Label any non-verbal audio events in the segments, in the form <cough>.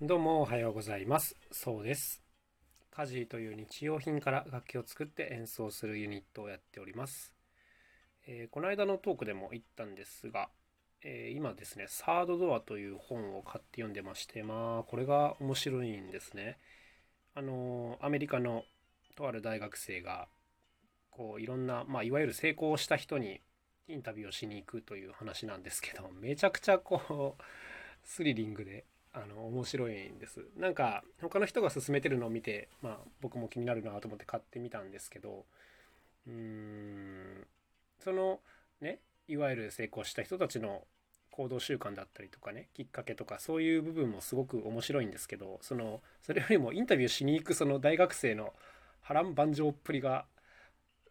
どうもおはようございます。そうです。家事という日用品から楽器を作って演奏するユニットをやっております。えーこの間のトークでも言ったんですが、えー今ですね、サードドアという本を買って読んでまして、まあ、これが面白いんですね。あのーアメリカのとある大学生が、こう、いろんな、まあ、いわゆる成功した人にインタビューをしに行くという話なんですけど、めちゃくちゃこう、スリリングで、あの面白いんです。なんか他の人が勧めてるのを見て、まあ、僕も気になるなと思って買ってみたんですけどうーんそのねいわゆる成功した人たちの行動習慣だったりとかねきっかけとかそういう部分もすごく面白いんですけどそのそれよりもインタビューしに行くその大学生の波乱万丈っぷりが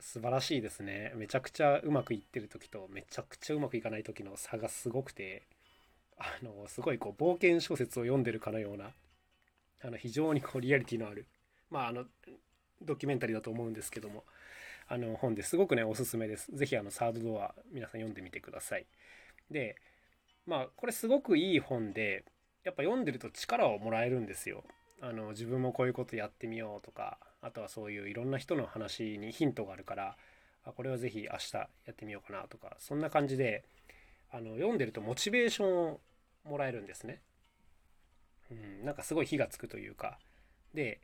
素晴らしいですね。めちゃくちゃうまくいってる時とめちゃくちゃうまくいかない時の差がすごくてあのすごいこう冒険小説を読んでるかのようなあの非常にこうリアリティのあるまああのドキュメンタリーだと思うんですけどもあの本です。ごくねおすすめです。是非あのサードドア皆さん読んでみてください。でまあこれすごくいい本でやっぱ読んでると力をもらえるんですよ。あの自分もこういうことやってみようとかあとはそういういろんな人の話にヒントがあるからあこれは是非明日やってみようかなとかそんな感じであの読んでるとモチベーションをもらえるんですね。うん、なんかすごい火がつくというか。で、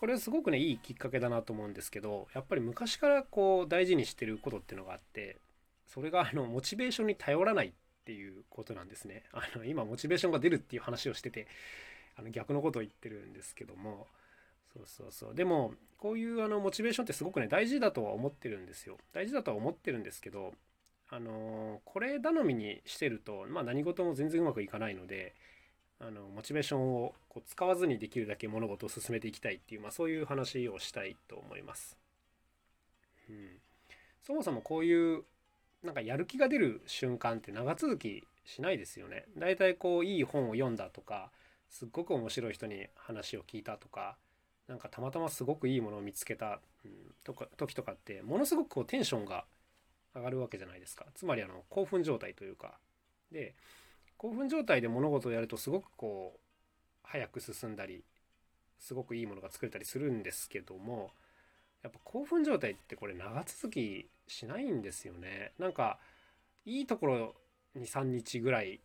これすごくね、いいきっかけだなと思うんですけど、やっぱり昔からこう大事にしてることっていうのがあって、それがあのモチベーションに頼らないっていうことなんですね。あの今、モチベーションが出るっていう話をしてて、あの逆のことを言ってるんですけども、そうそうそう。でも、こういうあのモチベーションってすごくね、大事だとは思ってるんですよ。大事だとは思ってるんですけど、あのこれ頼みにしてると、まあ、何事も全然うまくいかないのであのモチベーションをこう使わずにできるだけ物事を進めていきたいっていう、まあ、そういう話をしたいと思います。うん、そもそもこういうなんかやる気が出る瞬間って長続きしないですよね。だいたいこういい本を読んだとかすっごく面白い人に話を聞いたとかなんかたまたますごくいいものを見つけた、うん、とか時とかってものすごくこうテンションが上がるわけじゃないですか。つまりあの興奮状態というか。で興奮状態で物事をやるとすごくこう早く進んだりすごくいいものが作れたりするんですけどもやっぱ興奮状態ってこれ長続きしないんですよね。なんかいいところ23日ぐらい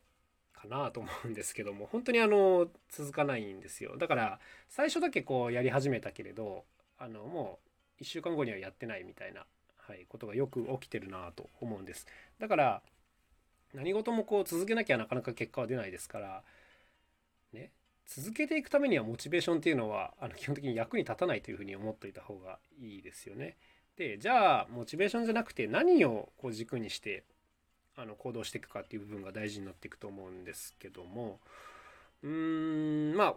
かなと思うんですけども本当にあの続かないんですよ。だから最初だけこうやり始めたけれどあのもう1週間後にはやってないみたいなはい、ことがよく起きてるなと思うんです。だから何事もこう続けなきゃなかなか結果は出ないですから、ね、続けていくためにはモチベーションっていうのはあの基本的に役に立たないというふうに思っておいた方がいいですよね。でじゃあモチベーションじゃなくて何をこう軸にしてあの行動していくかっていう部分が大事になっていくと思うんですけどもうーんまあ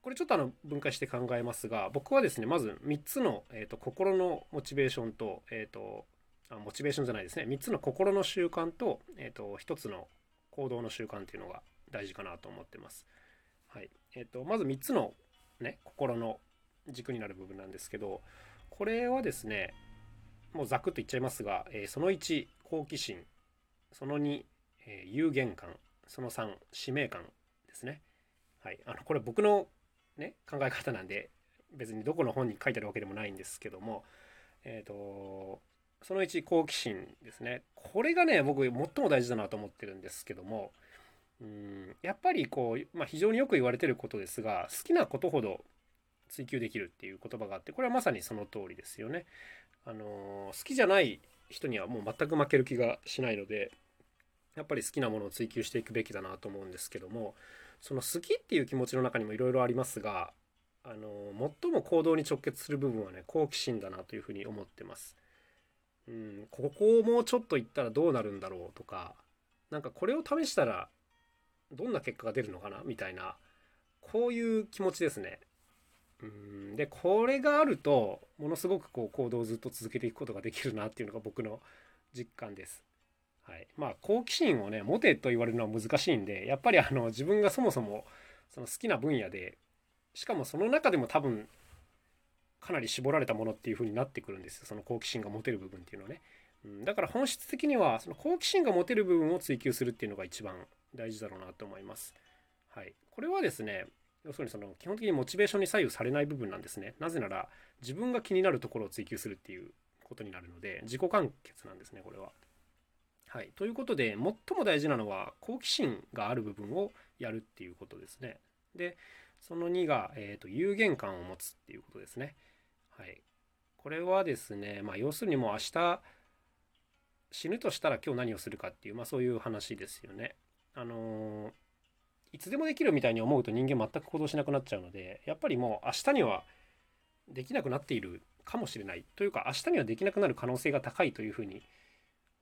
これちょっとあの分解して考えますが僕はですねまず3つの、えー、と心のモチベーションと,、えー、とあモチベーションじゃないですね。3つの心の習慣と,、えー、と1つの行動の習慣っていうのが大事かなと思ってます。はい。えー、とまず3つの、ね、心の軸になる部分なんですけどこれはですねもうざくっと言っちゃいますが、えその1好奇心。その2、えー有限感。その3使命感ですね。はい、あのこれ僕のね、考え方なんで別にどこの本に書いてあるわけでもないんですけども、えー、とその1好奇心ですねこれがね僕最も大事だなと思ってるんですけどもうんやっぱりこう、まあ、非常によく言われてることですが好きなことほど追求できるっていう言葉があってこれはまさにその通りですよね。あの好きじゃない人にはもう全く負ける気がしないのでやっぱり好きなものを追求していくべきだなと思うんですけどもその好きっていう気持ちの中にもいろいろありますがあの最も行動に直結する部分はね好奇心だなというふうに思ってます。うん、ここをもうちょっと行ったらどうなるんだろうとかなんかこれを試したらどんな結果が出るのかなみたいなこういう気持ちですね。うんでこれがあるとものすごくこう行動をずっと続けていくことができるなっていうのが僕の実感です。はい、まあ好奇心をね持てと言われるのは難しいんでやっぱりあの自分がそもそもその好きな分野でしかもその中でも多分かなり絞られたものっていう風になってくるんですよ。その好奇心が持てる部分っていうのはね、うん、だから本質的にはその好奇心が持てる部分を追求するっていうのが一番大事だろうなと思います。はい。これはですね要するにその基本的にモチベーションに左右されない部分なんですね。なぜなら自分が気になるところを追求するっていうことになるので自己完結なんですねこれは。はい、ということで最も大事なのは好奇心がある部分をやるっていうことですね。でその2が、えーと、有限感を持つっていうことですね。はい、これはですね、まあ、要するにもう明日死ぬとしたら今日何をするかっていう、まあ、そういう話ですよね。あのー、いつでもできるみたいに思うと人間全く行動しなくなっちゃうのでやっぱりもう明日にはできなくなっているかもしれないというか明日にはできなくなる可能性が高いというふうに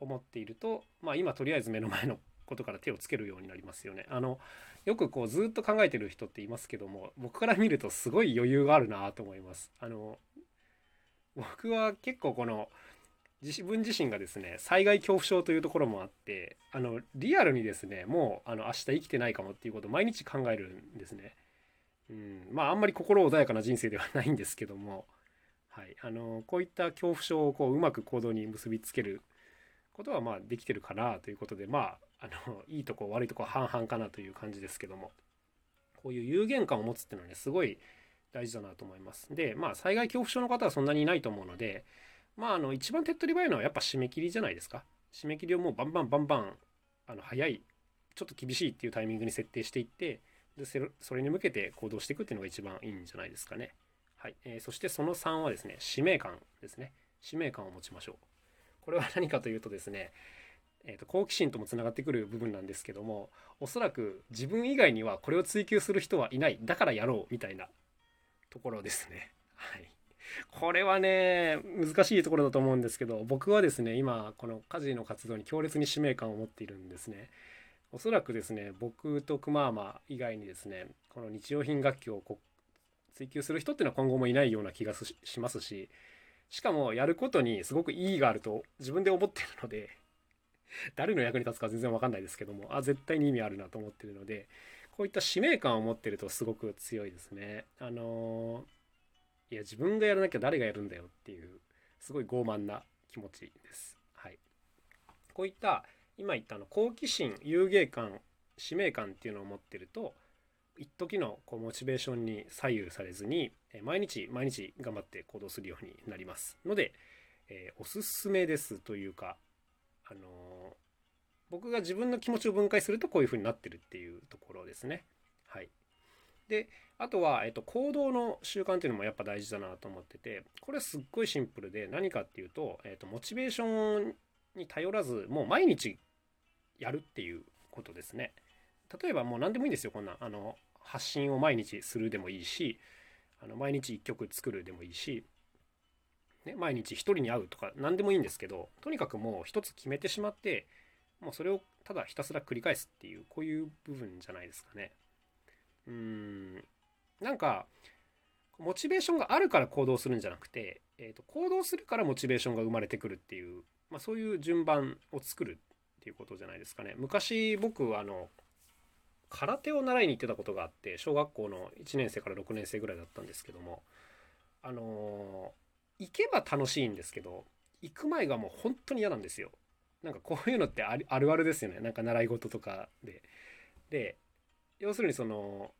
思っていると、まあ、今とりあえず目の前のことから手をつけるようになりますよね。あのよくこうずっと考えてる人っていますけども僕から見るとすごい余裕があるなと思います。あの僕は結構この自分自身がですね災害恐怖症というところもあってあのリアルにですねもうあの明日生きてないかもっていうことを毎日考えるんですね。うん、まああんまり心穏やかな人生ではないんですけども、はい、あのこういった恐怖症をこううまく行動に結びつけることはまあできてるかなということでまああのいいとこ悪いとこ半々かなという感じですけどもこういう有限感を持つっていうのはねすごい大事だなと思います。でまあ災害恐怖症の方はそんなにいないと思うのでまああの一番手っ取り早いのはやっぱ締め切りじゃないですか。締め切りをもうバンバンバンバンあの早いちょっと厳しいっていうタイミングに設定していってでそれに向けて行動していくっていうのが一番いいんじゃないですかね。はいえー、そしてその3はですね使命感ですね使命感を持ちましょう。これは何かというとですね、<laughs> えーと、好奇心ともつながってくる部分なんですけどもおそらく自分以外にはこれを追求する人はいないだからやろうみたいなところですね。<laughs> はい、これはね難しいところだと思うんですけど僕はですね今この家事の活動に強烈に使命感を持っているんですね。おそらくですね僕とクマーマ以外にですねこの日用品楽器を追求する人っていうのは今後もいないような気がしますししかもやることにすごく意義があると自分で思ってるので <laughs> 誰の役に立つか全然わかんないですけどもあ絶対に意味あるなと思ってるのでこういった使命感を持ってるとすごく強いですね。あのー、いや自分がやらなきゃ誰がやるんだよっていうすごい傲慢な気持ちです。はい、こういった今言ったあの好奇心有芸感使命感っていうのを持ってると一時のこうモチベーションに左右されずに毎日毎日頑張って行動するようになりますので、えー、おすすめですというか、あのー、僕が自分の気持ちを分解するとこういう風になってるっていうところですね。はい、であとは、えっと、行動の習慣っていうのもやっぱ大事だなと思っててこれすっごいシンプルで何かっていうと、えっと、モチベーションに頼らずもう毎日やるっていうことですね。例えばもう何でもいいんですよこんなあの発信を毎日するでもいいしあの毎日1曲作るでもいいし、ね、毎日1人に会うとか何でもいいんですけどとにかくもう一つ決めてしまってもうそれをただひたすら繰り返すっていうこういう部分じゃないですかね。うーんなんかモチベーションがあるから行動するんじゃなくて、えーと、行動するからモチベーションが生まれてくるっていう、まあ、そういう順番を作るっていうことじゃないですかね。昔僕あの空手を習いに行ってたことがあって小学校の1年生から6年生ぐらいだったんですけどもあのー、行けば楽しいんですけど行く前がもう本当に嫌なんですよ。なんかこういうのってあるあるですよねなんか習い事とかで。で要するにその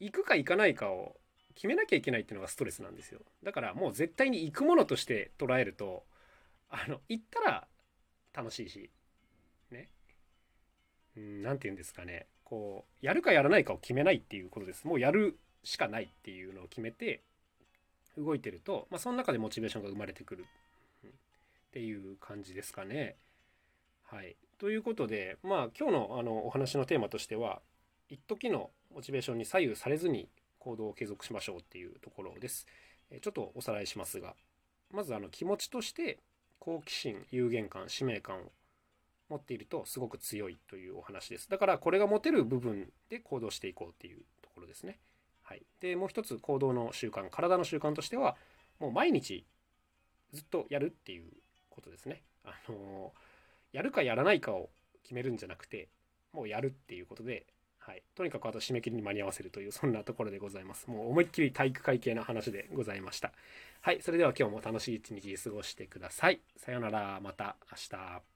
行くか行かないかを決めなきゃいけないっていうのがストレスなんですよだからもう絶対に行くものとして捉えるとあの行ったら楽しいしね何て言うんですかねこうやるかやらないかを決めないっていうことですもうやるしかないっていうのを決めて動いてると、まあ、その中でモチベーションが生まれてくるっていう感じですかね。はい、ということでまあ今日のあのお話のテーマとしては一時のモチベーションに左右されずに行動を継続しましょうっていうところです。ちょっとおさらいしますがまずあの気持ちとして好奇心有限感使命感を持っているとすごく強いというお話です。だからこれが持てる部分で行動していこうっていうところですね。はい、でもう一つ行動の習慣体の習慣としてはもう毎日ずっとやるっていうことですね。あのやるかやらないかを決めるんじゃなくてもうやるっていうことで、はい、とにかくあと締め切りに間に合わせるというそんなところでございます。もう思いっきり体育会系な話でございました。はい、それでは今日も楽しい一日過ごしてください。さようなら、また明日。